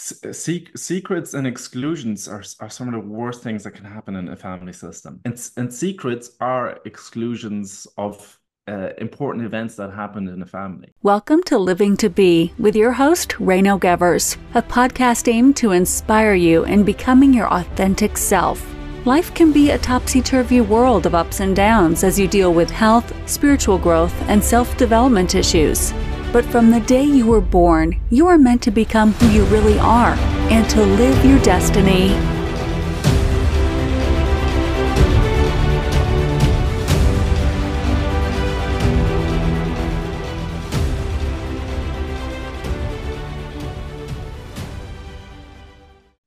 Se- secrets and exclusions are, are some of the worst things that can happen in a family system. And, and secrets are exclusions of uh, important events that happened in a family. Welcome to Living to Be with your host, Reino Gevers, a podcast aimed to inspire you in becoming your authentic self. Life can be a topsy turvy world of ups and downs as you deal with health, spiritual growth, and self development issues. But from the day you were born, you are meant to become who you really are and to live your destiny.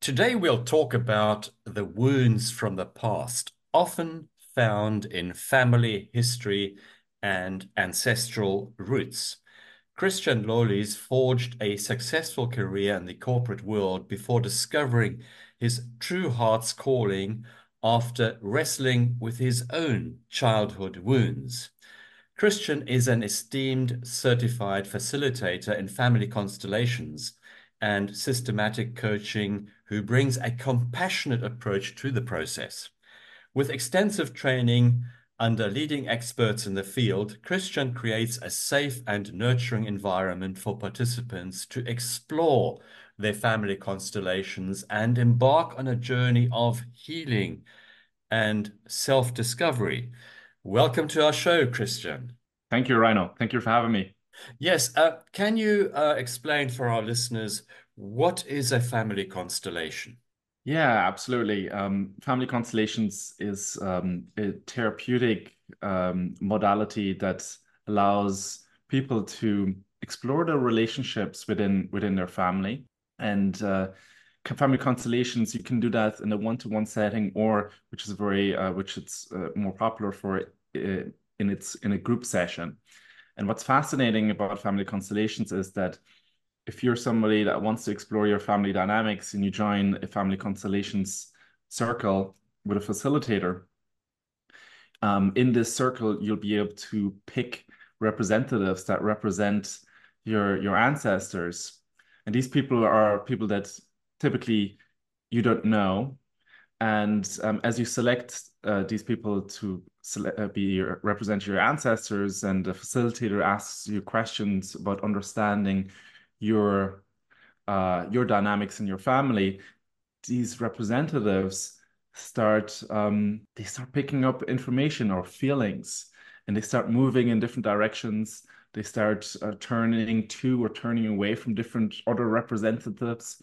Today, we'll talk about the wounds from the past, often found in family history and ancestral roots. Christian Lolies forged a successful career in the corporate world before discovering his true heart's calling after wrestling with his own childhood wounds. Christian is an esteemed certified facilitator in family constellations and systemic coaching who brings a compassionate approach to the process. With extensive training under leading experts in the field, Christian creates a safe and nurturing environment for participants to explore their family constellations and embark on a journey of healing and self discovery. Welcome to our show, Christian. Thank you, Reino. Thank you for having me. Yes. Uh, can you uh, explain for our listeners what is a family constellation? Yeah, absolutely. Um, family constellations is um, a therapeutic um, modality that allows people to explore their relationships within within their family. And uh, family constellations, you can do that in a one-to-one setting, or which is very uh, which it's uh, more popular for uh, in its in a group session. And what's fascinating about family constellations is that if you're somebody that wants to explore your family dynamics and you join a family constellations circle with a facilitator, um, in this circle, you'll be able to pick representatives that represent your your ancestors. And these people are people that typically you don't know. And um, as you select uh, these people to uh, be your, represent your ancestors, and the facilitator asks you questions about understanding your uh, your dynamics in your family, these representatives start um, they start picking up information or feelings, and they start moving in different directions. They start uh, turning to or turning away from different other representatives,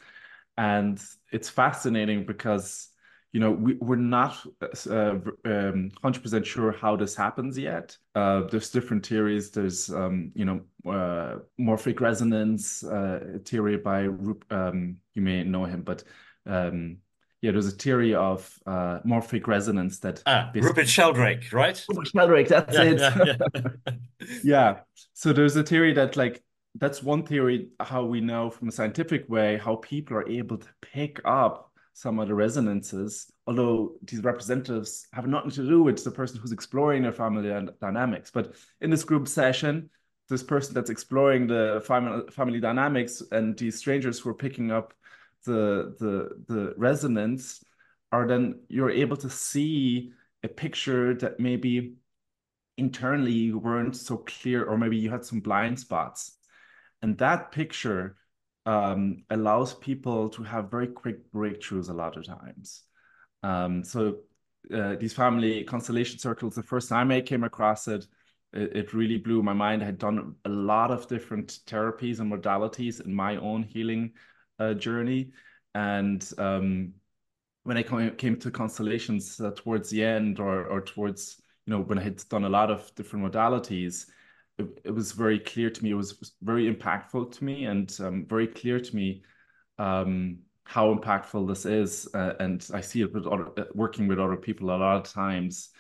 and it's fascinating because you know, we, we're not uh, um, 100% sure how this happens yet. Uh, there's different theories. There's, um, you know, uh, morphic resonance uh, theory by, um, you may know him, but um, yeah, there's a theory of uh, morphic resonance that ah, Rupert Sheldrake, right? Rupert Sheldrake, that's yeah, it. Yeah, yeah. yeah. So there's a theory that like that's one theory how we know from a scientific way how people are able to pick up some of the resonances, although these representatives have nothing to do with the person who's exploring their family dynamics. But in this group session, this person that's exploring the family, family dynamics and these strangers who are picking up the, the, the resonance are then you're able to see a picture that maybe internally you weren't so clear or maybe you had some blind spots. And that picture um, allows people to have very quick breakthroughs a lot of times. Um, so uh, these family constellation circles, the first time I came across it, it, it, really blew my mind. I had done a lot of different therapies and modalities in my own healing uh, journey. And um, when I came to constellations uh, towards the end or, or towards, you know, when I had done a lot of different modalities, it, it was very clear to me. It was very impactful to me and um, very clear to me um, how impactful this is. Uh, and I see it with other, uh, working with other people a lot of times.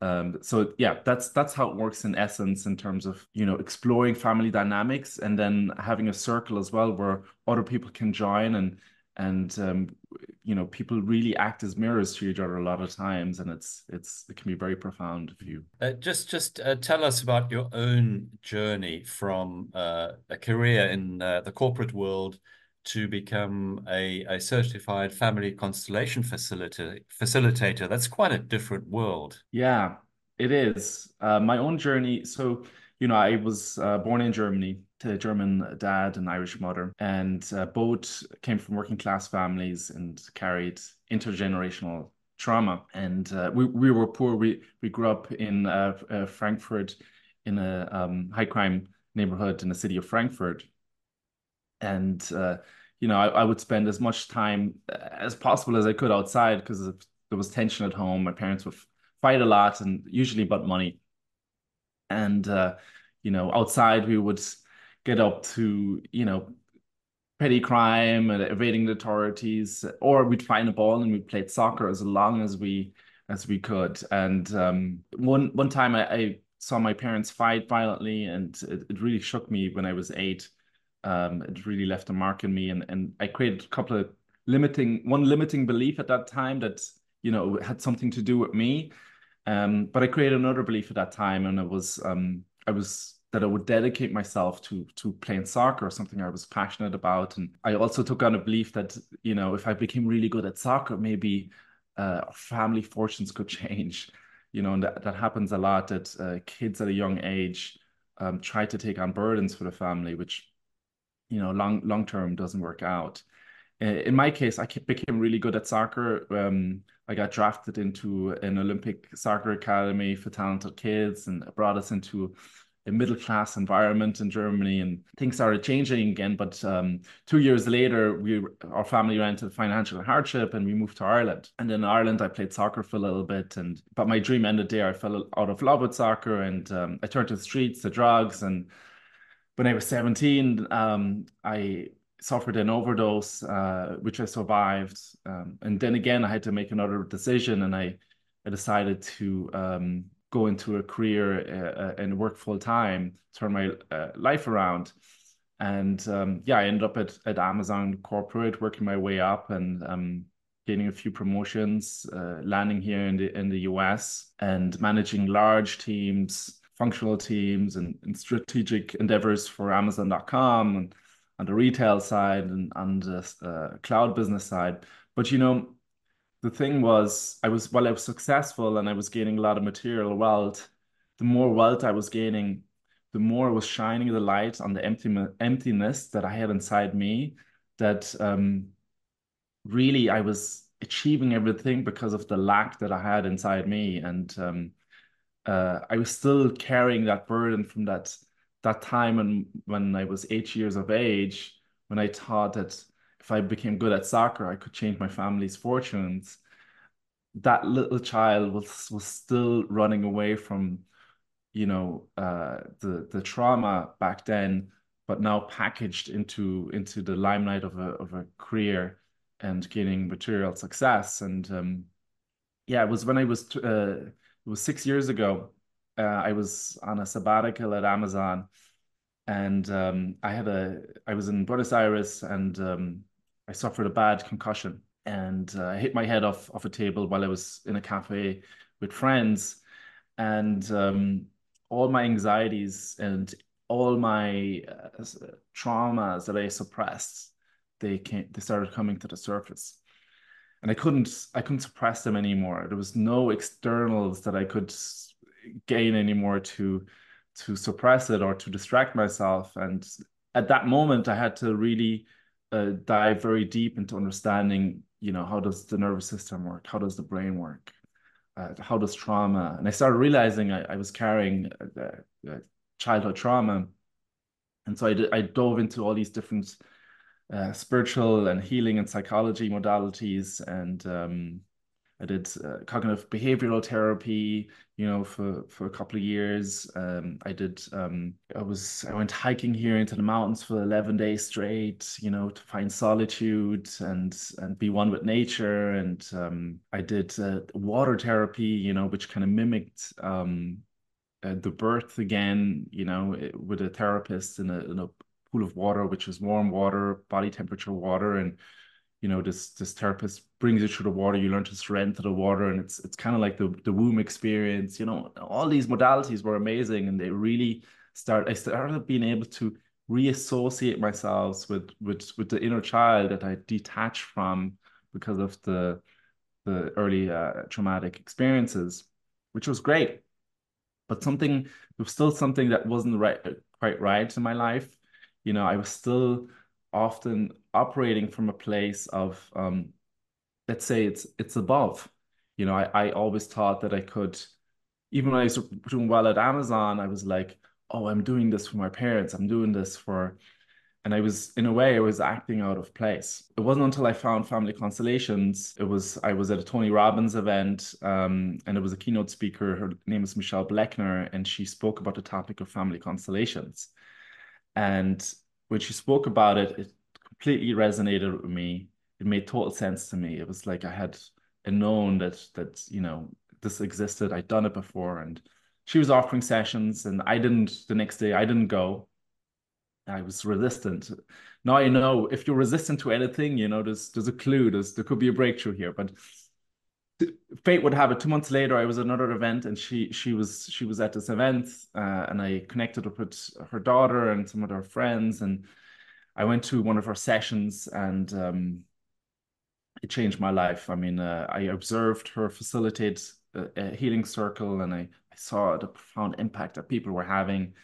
Um, so yeah, that's that's how it works in essence in terms of you know exploring family dynamics and then having a circle as well where other people can join and and um, you know people really act as mirrors to each other a lot of times and it's it's it can be very profound if you uh, just just uh, tell us about your own journey from uh, a career in uh, the corporate world to become a, a certified family constellation facilitator. Facilitator. That's quite a different world. Yeah, it is. Uh, my own journey. So, you know, I was uh, born in Germany to a German dad and Irish mother, and uh, both came from working class families and carried intergenerational trauma. And uh, we we were poor. We we grew up in uh, uh, Frankfurt, in a um, high crime neighborhood in the city of Frankfurt, and you know, I, I, would spend as much time as possible as I could outside because there was tension at home. My parents would fight a lot and usually about money. And uh, you know, outside we would get up to, you know, petty crime and evading the authorities, or we'd find a ball and we played soccer as long as we as we could. And um, one one time I, I, saw my parents fight violently, and it, it really shook me when I was eight. Um, it really left a mark in me, and and I created a couple of limiting one limiting belief at that time that you know had something to do with me um, but I created another belief at that time, and it was um, I was that I would dedicate myself to to playing soccer, or something I was passionate about, and I also took on a belief that you know if I became really good at soccer, maybe uh, family fortunes could change. You know, and that, that happens a lot. That uh, kids at a young age um, try to take on burdens for the family, which you know long long term doesn't work out. In my case, I became really good at soccer. Um, I got drafted into an Olympic soccer academy for talented kids and brought us into a middle class environment in Germany. And things started changing again. But um, two years later, we our family ran into financial hardship and we moved to Ireland. And in Ireland, I played soccer for a little bit. And but my dream ended there. I fell out of love with soccer and um, I turned to the streets, to drugs. And when I was 17, um, I suffered an overdose, uh, which I survived. Um, and then again, I had to make another decision, and I, I decided to um, go into a career uh, uh and work full time, turn my uh, life around. And um, yeah, I ended up at, at Amazon corporate, working my way up and um, gaining a few promotions, uh, landing here in the in the US, and managing large teams, functional teams, and, and strategic endeavors for Amazon.com. And, on the retail side and on the uh, cloud business side. But you know, the thing was, I was while I was successful and I was gaining a lot of material wealth. The more wealth I was gaining, the more it was shining the light on the empty emptiness that I had inside me. That um, really I was achieving everything because of the lack that I had inside me, and um, uh, I was still carrying that burden from that that time when when I was eight years of age, when I thought that if I became good at soccer, I could change my family's fortunes. That little child was was still running away from, you know, uh, the the trauma back then, but now packaged into into the limelight of a of a career and gaining material success. And um, yeah, it was when I was uh, it was six years ago uh, I was on a sabbatical at Amazon, and um, I had a I was in Buenos Aires, and um, I suffered a bad concussion, and uh, I hit my head off off a table while I was in a cafe with friends, and um, all my anxieties and all my uh, traumas that I suppressed, they came they started coming to the surface. And I couldn't I couldn't suppress them anymore. There was no externals that I could gain anymore to to suppress it or to distract myself. And at that moment i had to really uh, dive very deep into understanding you know how does the nervous system work? How does the brain work? Uh, how does trauma? And i started realizing i, I was carrying uh, childhood trauma. And so I, I dove into all these different uh, spiritual and healing and psychology modalities and um, I did uh, cognitive behavioral therapy, you know, for for a couple of years. Um, I did. Um, I was. I went hiking here into the mountains for eleven days straight, you know, to find solitude and and be one with nature. And um, I did uh, water therapy, you know, which kind of mimicked um, uh, the birth again, you know, with a therapist in a, in a pool of water, which is warm water, body temperature water, and you know this this therapist brings you through the water you learn to surrender to the water and it's it's kind of like the the womb experience you know all these modalities were amazing and they really start i started being able to reassociate myself with with with the inner child that I detached from because of the the early uh, traumatic experiences, which was great. But something there was still something that wasn't right quite right in my life. You know, I was still often operating from a place of um, let's say it's it's above. You know, I, I always thought that I could, even when I was doing well at Amazon, I was like, oh, I'm doing this for my parents. I'm doing this for, and I was in a way I was acting out of place. It wasn't until I found Family Constellations. It was I was at a Tony Robbins event, um, and it was a keynote speaker. Her name is Michelle Bleckner, and she spoke about the topic of family constellations. And when she spoke about it, it completely resonated with me. It made total sense to me. It was like I had known that that you know this existed. I'd done it before, and she was offering sessions and I didn't the next day I didn't go. I was resistant. Now I know if you're resistant to anything, you know, there's there's a clue, there's there could be a breakthrough here. But fate would have it. Two months later, I was at another event, and she she was she was at this event, uh, and I connected up with her daughter and some of her friends, and I went to one of her sessions, and um, it changed my life. I mean, uh, I observed her facilitate a, a healing circle, and I I saw the profound impact that people were having.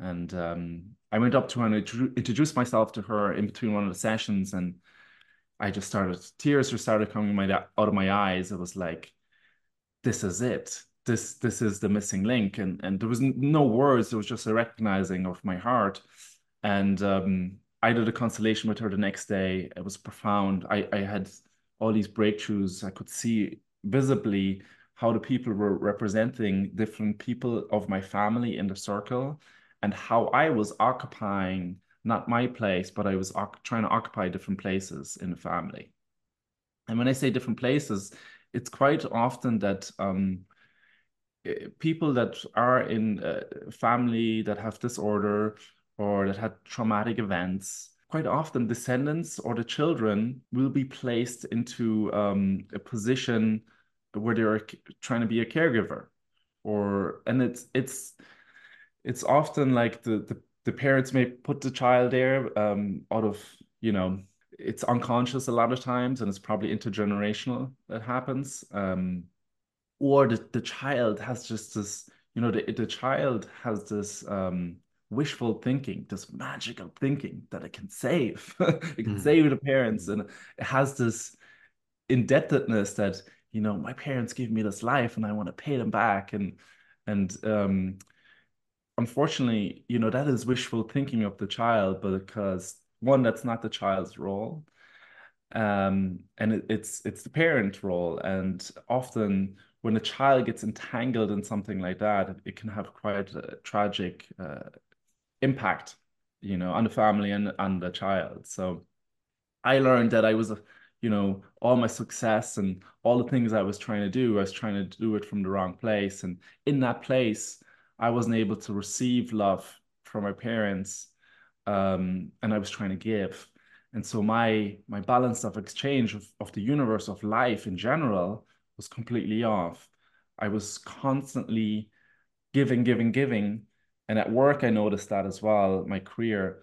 And um, I went up to her and introduced myself to her in between one of the sessions, and I just started tears just started coming my, out of my eyes. It was like, this is it. This this is the missing link, and and there was no words. It was just a recognizing of my heart, and um, I did a constellation with her the next day. It was profound. I I had all these breakthroughs. I could see visibly how the people were representing different people of my family in the circle and how I was occupying not my place, but I was trying to occupy different places in the family. And when I say different places, it's quite often that um, eh, people that are in a family that have disorder or that had traumatic events, quite often descendants or the children will be placed into um, a position where they're trying to be a caregiver or and it's it's it's often like the the, the parents may put the child there um out of you know it's unconscious a lot of times and it's probably intergenerational that happens um or the, the child has just this you know the, the child has this um wishful thinking this magical thinking that it can save it can mm. save the parents and it has this indebtedness that you know my parents gave me this life and i want to pay them back and and um unfortunately you know that is wishful thinking of the child because one that's not the child's role um and it, it's it's the parent role and often when a child gets entangled in something like that it, can have quite a tragic uh, impact you know on the family and on the child so i learned that i was you know all my success and all the things I was trying to do, I was trying to do it from the wrong place. And in that place, I wasn't able to receive love from my parents, um, and I was trying to give. And so my my balance of exchange of, of the universe of life in general was completely off. I was constantly giving, giving, giving. And at work, I noticed that as well. My career,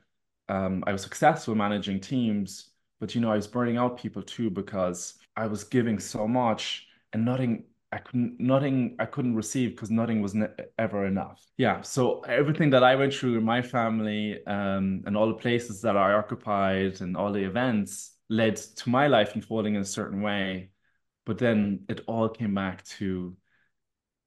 um, I was successful managing teams, but you know i was burning out people too because i was giving so much and nothing i couldn't nothing i couldn't receive because nothing was ne- ever enough. Yeah so everything that i went through in my family um, and all the places that i occupied and all the events led to my life unfolding in a certain way. But then it all came back to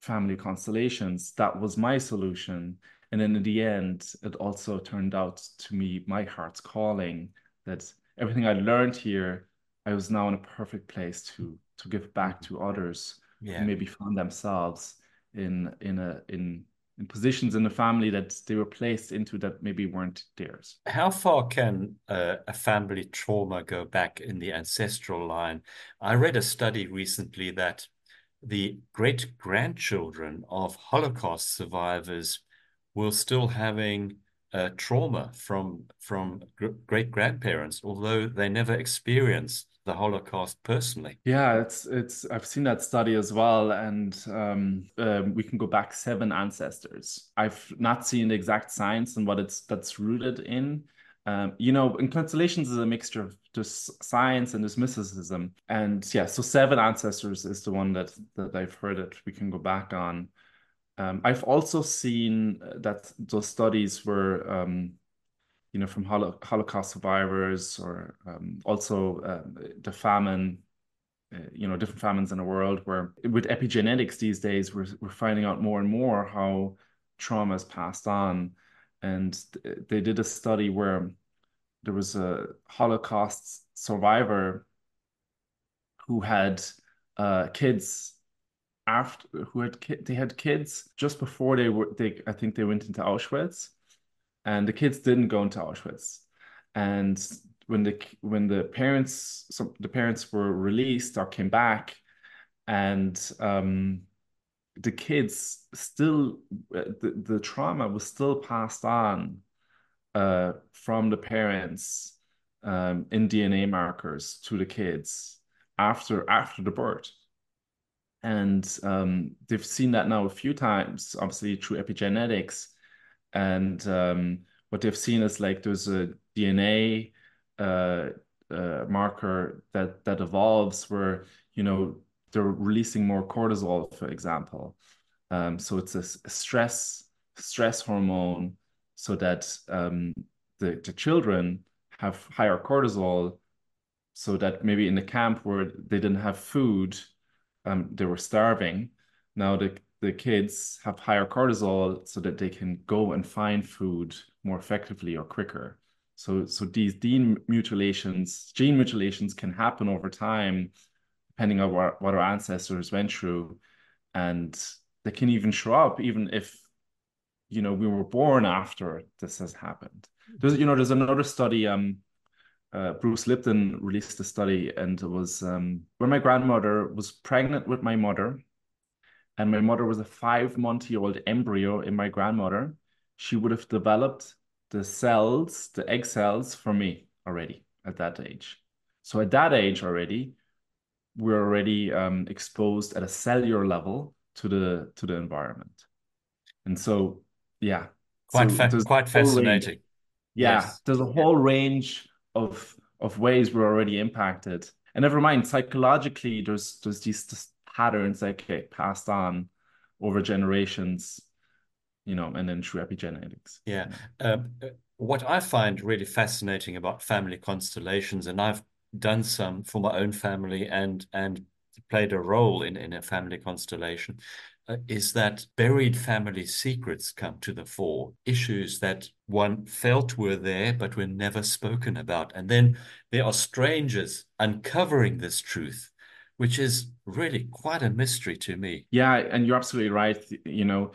family constellations. That was my solution. And then in the end it also turned out to me my heart's calling that everything I learned here, I was now in a perfect place to to give back to others yeah. maybe found themselves in in a in in positions in the family that they were placed into that maybe weren't theirs. How far can uh, a family trauma go back in the ancestral line? I read a study recently that the great grandchildren of Holocaust survivors were still having uh, trauma from from great grandparents, although they never experienced the Holocaust personally. Yeah, it's it's I've seen that study as well, and um, um, we can go back seven ancestors. I've not seen the exact science and what it's that's rooted in. Um, you know, in constellations is a mixture of just science and this mysticism, and yeah, so seven ancestors is the one that that I've heard that we can go back on. Um, I've also seen that those studies were um, you know, from Holo Holocaust survivors or um, also uh, the famine, uh, you know, different famines in the world where with epigenetics these days, we're, we're finding out more and more how trauma is passed on. And they did a study where there was a Holocaust survivor who had uh, kids after who had they had kids just before they were they I think they went into Auschwitz and the kids didn't go into Auschwitz. And when the when the parents some the parents were released or came back, and um, the kids still the, the trauma was still passed on uh, from the parents um, in DNA markers to the kids after after the birth. And um, they've seen that now a few times, obviously through epigenetics, and um, what they've seen is like there's a DNA uh, uh, marker that that evolves where you know they're releasing more cortisol, for example. Um, so it's a, stress stress hormone, so that um, the the children have higher cortisol, so that maybe in the camp where they didn't have food, um, they were starving. Now the the kids have higher cortisol so that they can go and find food more effectively or quicker. So, so these gene mutilations, gene mutilations can happen over time, depending on what, what our ancestors went through. And they can even show up even if, you know, we were born after this has happened. There's, you know, there's another study, um, uh, Bruce Lipton released a study and it was um, when my grandmother was pregnant with my mother and my mother was a five month old embryo in my grandmother, she would have developed the cells, the egg cells for me already at that age. So at that age already, we're already um, exposed at a cellular level to the to the environment. And so, yeah, quite so quite fascinating. Yeah, yes. there's a whole range of of ways we're already impacted. And never mind, psychologically, there's there's these patterns that get passed on over generations, you know, and then through epigenetics. Yeah. Um, what I find really fascinating about family constellations, and I've done some for my own family and and played a role in, in a family constellation, uh, is that buried family secrets come to the fore, issues that one felt were there but were never spoken about. And then there are strangers uncovering this truth which is really quite a mystery to me. Yeah, and you're absolutely right. You know,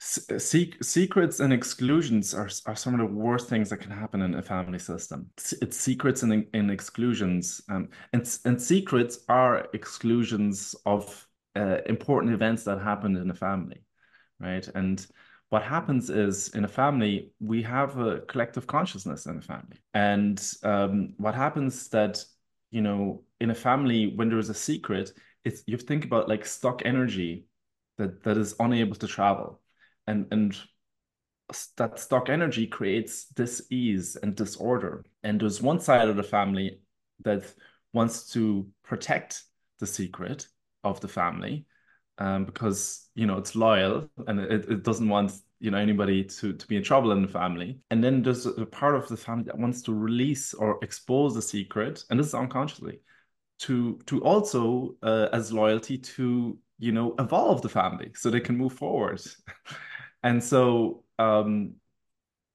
secrets and exclusions are, are some of the worst things that can happen in a family system. It's secrets and, and exclusions. Um, and, and secrets are exclusions of uh, important events that happened in a family, right? And what happens is in a family, we have a collective consciousness in a family. And um, what happens that you know, in a family, when there is a secret, it's you think about like stock energy that that is unable to travel, and and that stock energy creates dis-ease and disorder. And there's one side of the family that wants to protect the secret of the family um, because you know it's loyal and it, it doesn't want you know anybody to to be in trouble in the family. And then there's a part of the family that wants to release or expose the secret and this is unconsciously to to also uh, as loyalty to you know evolve the family so they can move forward. And so um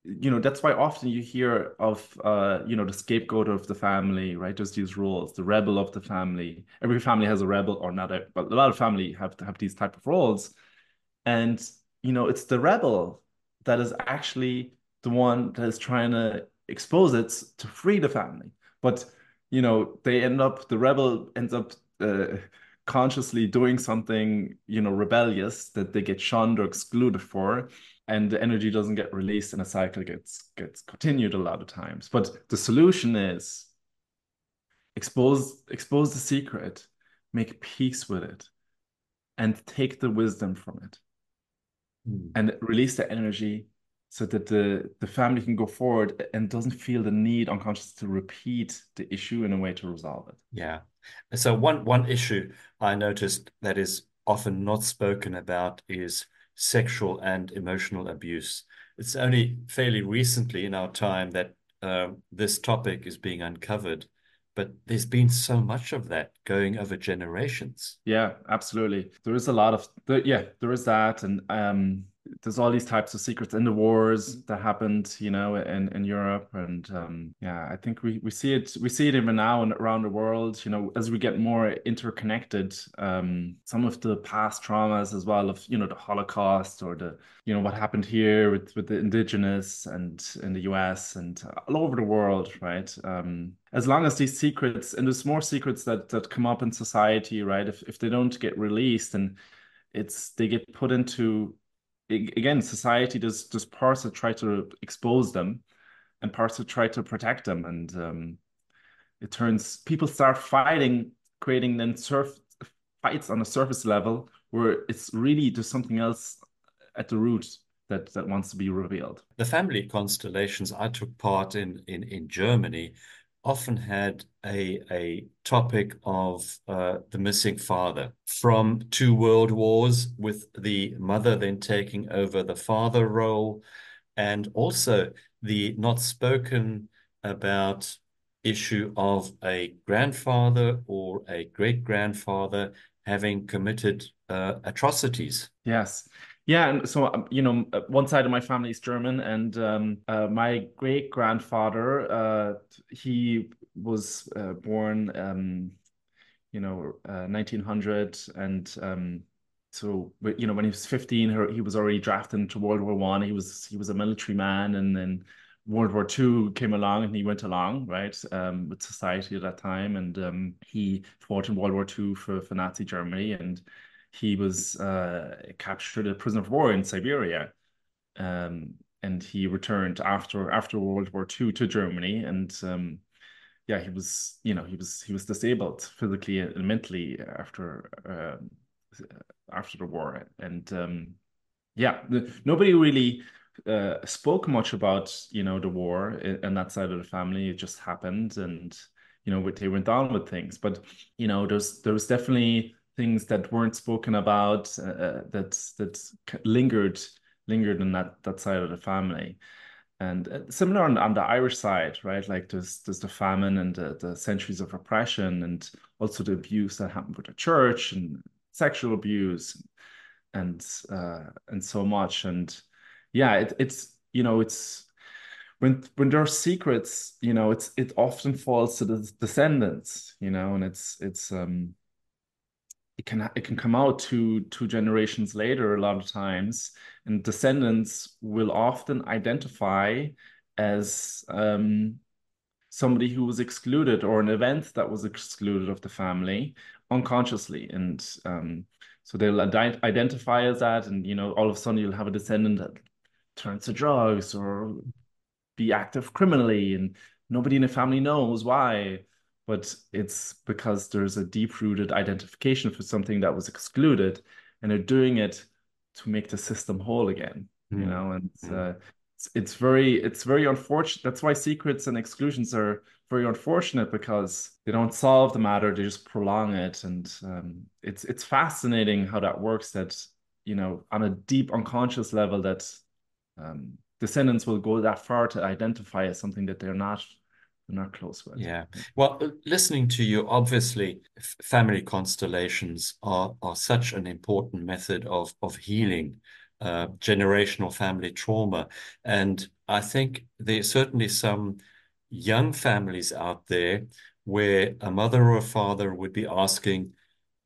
you know that's why often you hear of uh you know the scapegoat of the family right? There's these roles the rebel of the family. Every family has a rebel or not but a lot of family have have these type of roles. And you know, it's the rebel that is actually the one that is trying to expose it to free the family. But, you know, they end up, the rebel ends up uh, consciously doing something, you know, rebellious that they get shunned or excluded for. And the energy doesn't get released and a cycle gets gets continued a lot of times. But the solution is expose expose the secret, make peace with it, and take the wisdom from it, mm. and release the energy so that the the family can go forward and doesn't feel the need unconscious to repeat the issue in a way to resolve it. Yeah. So one one issue I noticed that is often not spoken about is sexual and emotional abuse. It's only fairly recently in our time that uh, this topic is being uncovered, but there's been so much of that going over generations. Yeah, absolutely. There is a lot of, yeah, there is that, and um, there's all these types of secrets in the wars that happened, you know, in, in Europe. And um, yeah, I think we, we see it, we see it even now and around the world, you know, as we get more interconnected, um, some of the past traumas as well of, you know, the Holocaust or the, you know, what happened here with, with the indigenous and in the US and all over the world, right? Um, as long as these secrets, and there's more secrets that, that come up in society, right? If, if they don't get released and it's, they get put into again, society does does parts that try to expose them, and parts that try to protect them, and um, it turns people start fighting, creating then surf fights on a surface level where it's really just something else at the root that that wants to be revealed. The family constellations I took part in in in Germany often had a, a topic of uh, the missing father from two world wars, with the mother then taking over the father role, and also the not spoken about issue of a grandfather or a great grandfather having committed uh, atrocities. Yes. Yeah, and so um, you know, uh, one side of my family is German, and um, uh, my great grandfather, uh, he was uh, born, um, you know, uh, 1900, and um, so you know, when he was 15, he was already drafted into World War One. He was he was a military man, and then World War Two came along, and he went along right um, with society at that time, and um, he fought in World War Two for for Nazi Germany, and he was uh, captured a prisoner of war in Siberia. Um, and he returned after after World War II to Germany, and um, yeah, he was you know he was he was disabled physically and mentally after uh, after the war, and um, yeah, nobody really uh, spoke much about you know the war and that side of the family. It just happened, and you know they went on with things. But you know there's there was definitely things that weren't spoken about uh, uh that that lingered lingered in that that side of the family and uh, similar on, on the irish side right like there's there's the famine and the, the centuries of oppression and also the abuse that happened with the church and sexual abuse and uh and so much and yeah it, it's you know it's when when there are secrets you know it's it often falls to the descendants you know and it's it's um it can it can come out two two generations later a lot of times and descendants will often identify as um, somebody who was excluded or an event that was excluded of the family unconsciously. And um, so they'll ident identify as that and you know all of a sudden you'll have a descendant that turns to drugs or be active criminally and nobody in the family knows why but it's because there's a deep rooted identification for something that was excluded and they're doing it to make the system whole again mm. you hmm. know and mm. uh, it's, it's very it's very unfortunate that's why secrets and exclusions are very unfortunate because they don't solve the matter they just prolong it and um, it's it's fascinating how that works that you know on a deep unconscious level that um, descendants will go that far to identify as something that they're not they're not close with. Yeah. Well, uh, listening to you, obviously, family constellations are are such an important method of of healing uh, generational family trauma, and I think there's certainly some young families out there where a mother or a father would be asking,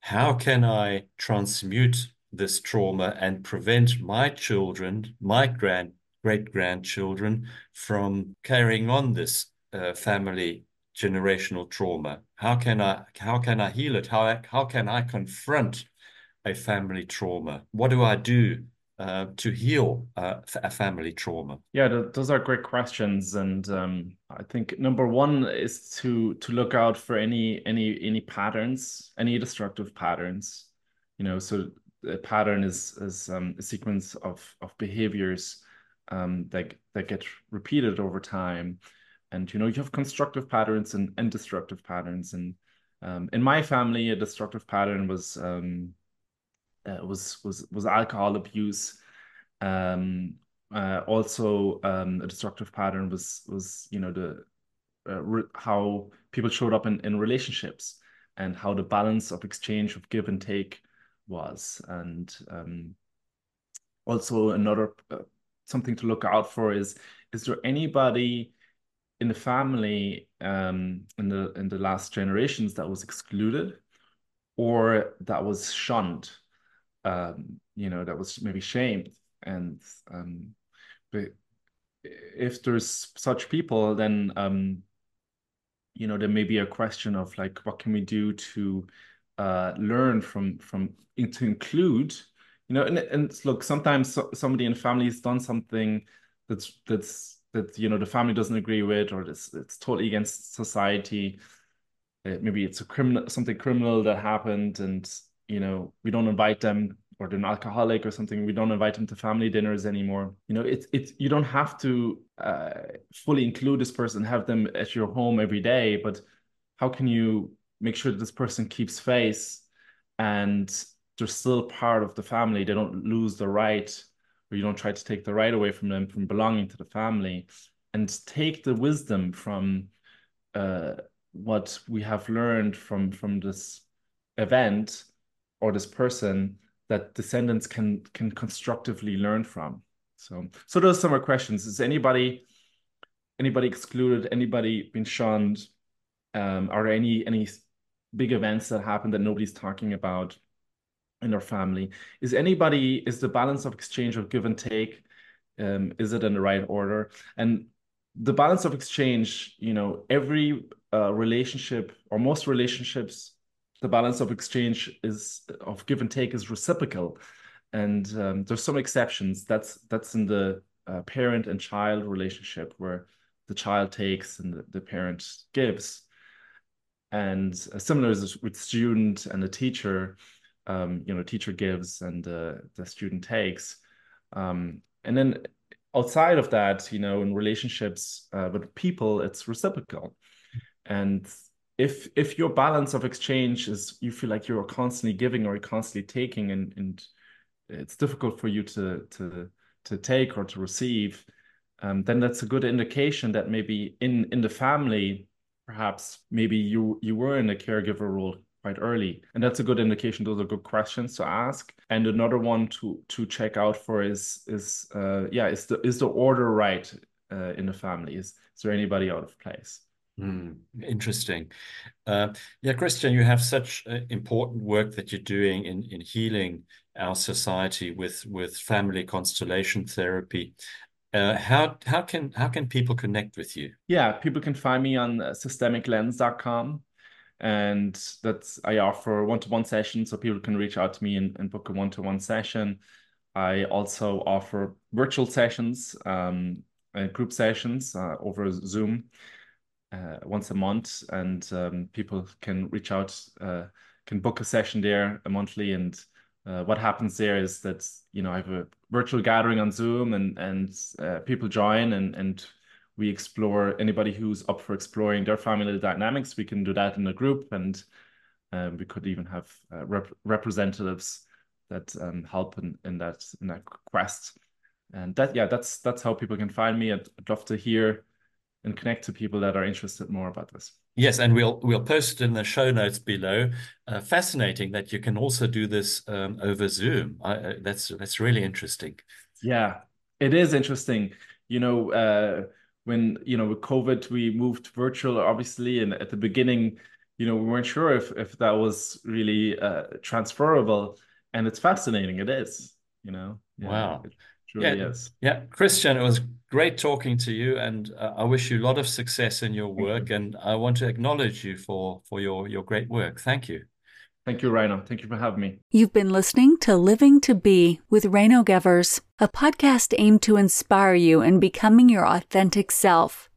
"How can I transmute this trauma and prevent my children, my grand great grandchildren, from carrying on this uh, family generational trauma? How can I how can I heal it? How how can I confront a family trauma? What do I do uh, to heal uh, a family trauma? Yeah, th those are great questions, and um, I think number one is to to look out for any any any patterns, any destructive patterns. You know, so a pattern is is um, a sequence of of behaviors um, that that get repeated over time, and you know you have constructive patterns and, and destructive patterns, and um, in my family, a destructive pattern was um, uh, was was was alcohol abuse. Um, uh, also, um, a destructive pattern was was you know the uh, how people showed up in in relationships and how the balance of exchange of give and take was, and um, also another uh, something to look out for is is there anybody in the family um, in the in the last generations that was excluded or that was shunned um, you know, that was maybe shamed. And um, but if there's such people, then um, you know, there may be a question of like, what can we do to uh, learn from from to include, you know, and, and look, sometimes somebody in the family has done something that's that's that you know the family doesn't agree with, or it's it's totally against society. Uh, maybe it's a criminal something criminal that happened, and you know, we don't invite them or they're an alcoholic or something. We don't invite them to family dinners anymore. You know, it's it's you don't have to uh, fully include this person, have them at your home every day, but how can you make sure that this person keeps face and they're still part of the family? They don't lose the right, or you don't try to take the right away from them from belonging to the family, and take the wisdom from uh, what we have learned from from this event or this person that descendants can can constructively learn from. So so those are some of questions. Is anybody anybody excluded? Anybody been shunned? Um, are there any any big events that happen that nobody's talking about in their family? Is anybody is the balance of exchange of give and take? Um, is it in the right order? And the balance of exchange, you know, every uh, relationship or most relationships the balance of exchange is of give and take is reciprocal and um, there's some exceptions that's that's in the uh, parent and child relationship where the child takes and the, the parent gives and uh, similar is with student and the teacher um, you know teacher gives and uh, the student takes. Um, and then outside of that you know in relationships uh, with people it's reciprocal. And if if your balance of exchange is you feel like you're constantly giving or constantly taking and and it's difficult for you to to to take or to receive um, then that's a good indication that maybe in in the family perhaps maybe you you were in a caregiver role quite early. And that's a good indication. Those are good questions to ask. And another one to to check out for is is uh yeah is the is the order right uh, in the family? Is is there anybody out of place? Mm, interesting. Uh, yeah, Christian, you have such uh, important work that you're doing in, in healing our society with, with family constellation therapy. Uh, how how can how can people connect with you? Yeah, people can find me on uh, systemiclens.com and that's I offer one-to-one sessions so people can reach out to me and, and book a one-to-one session. I also offer virtual sessions, um, group sessions uh, over Zoom uh, once a month, and um, people can reach out, uh, can book a session there a monthly. And uh, what happens there is that you know I have a virtual gathering on Zoom, and and uh, people join, and and we explore anybody who's up for exploring their family dynamics. We can do that in a group, and um, we could even have uh, rep representatives that um, help in, in that in that quest. And that yeah, that's that's how people can find me. I'd, I'd love to hear and connect to people that are interested more about this. Yes, and we'll we'll post in the show notes below. Uh, fascinating that you can also do this um, over Zoom. I, uh, that's that's really interesting. Yeah, it is interesting. You know, uh, when you know with COVID, we moved virtual, obviously, and at the beginning, you know, we weren't sure if if that was really uh, transferable, and it's fascinating. It is. You know. Yeah, wow. It, truly yeah, is. Yeah, Christian, it was great talking to you, and uh, I wish you a lot of success in your work. You. And I want to acknowledge you for for your your great work. Thank you. Thank you, Reino. Thank you for having me. You've been listening to Living to Be with Reino Gevers, a podcast aimed to inspire you in becoming your authentic self.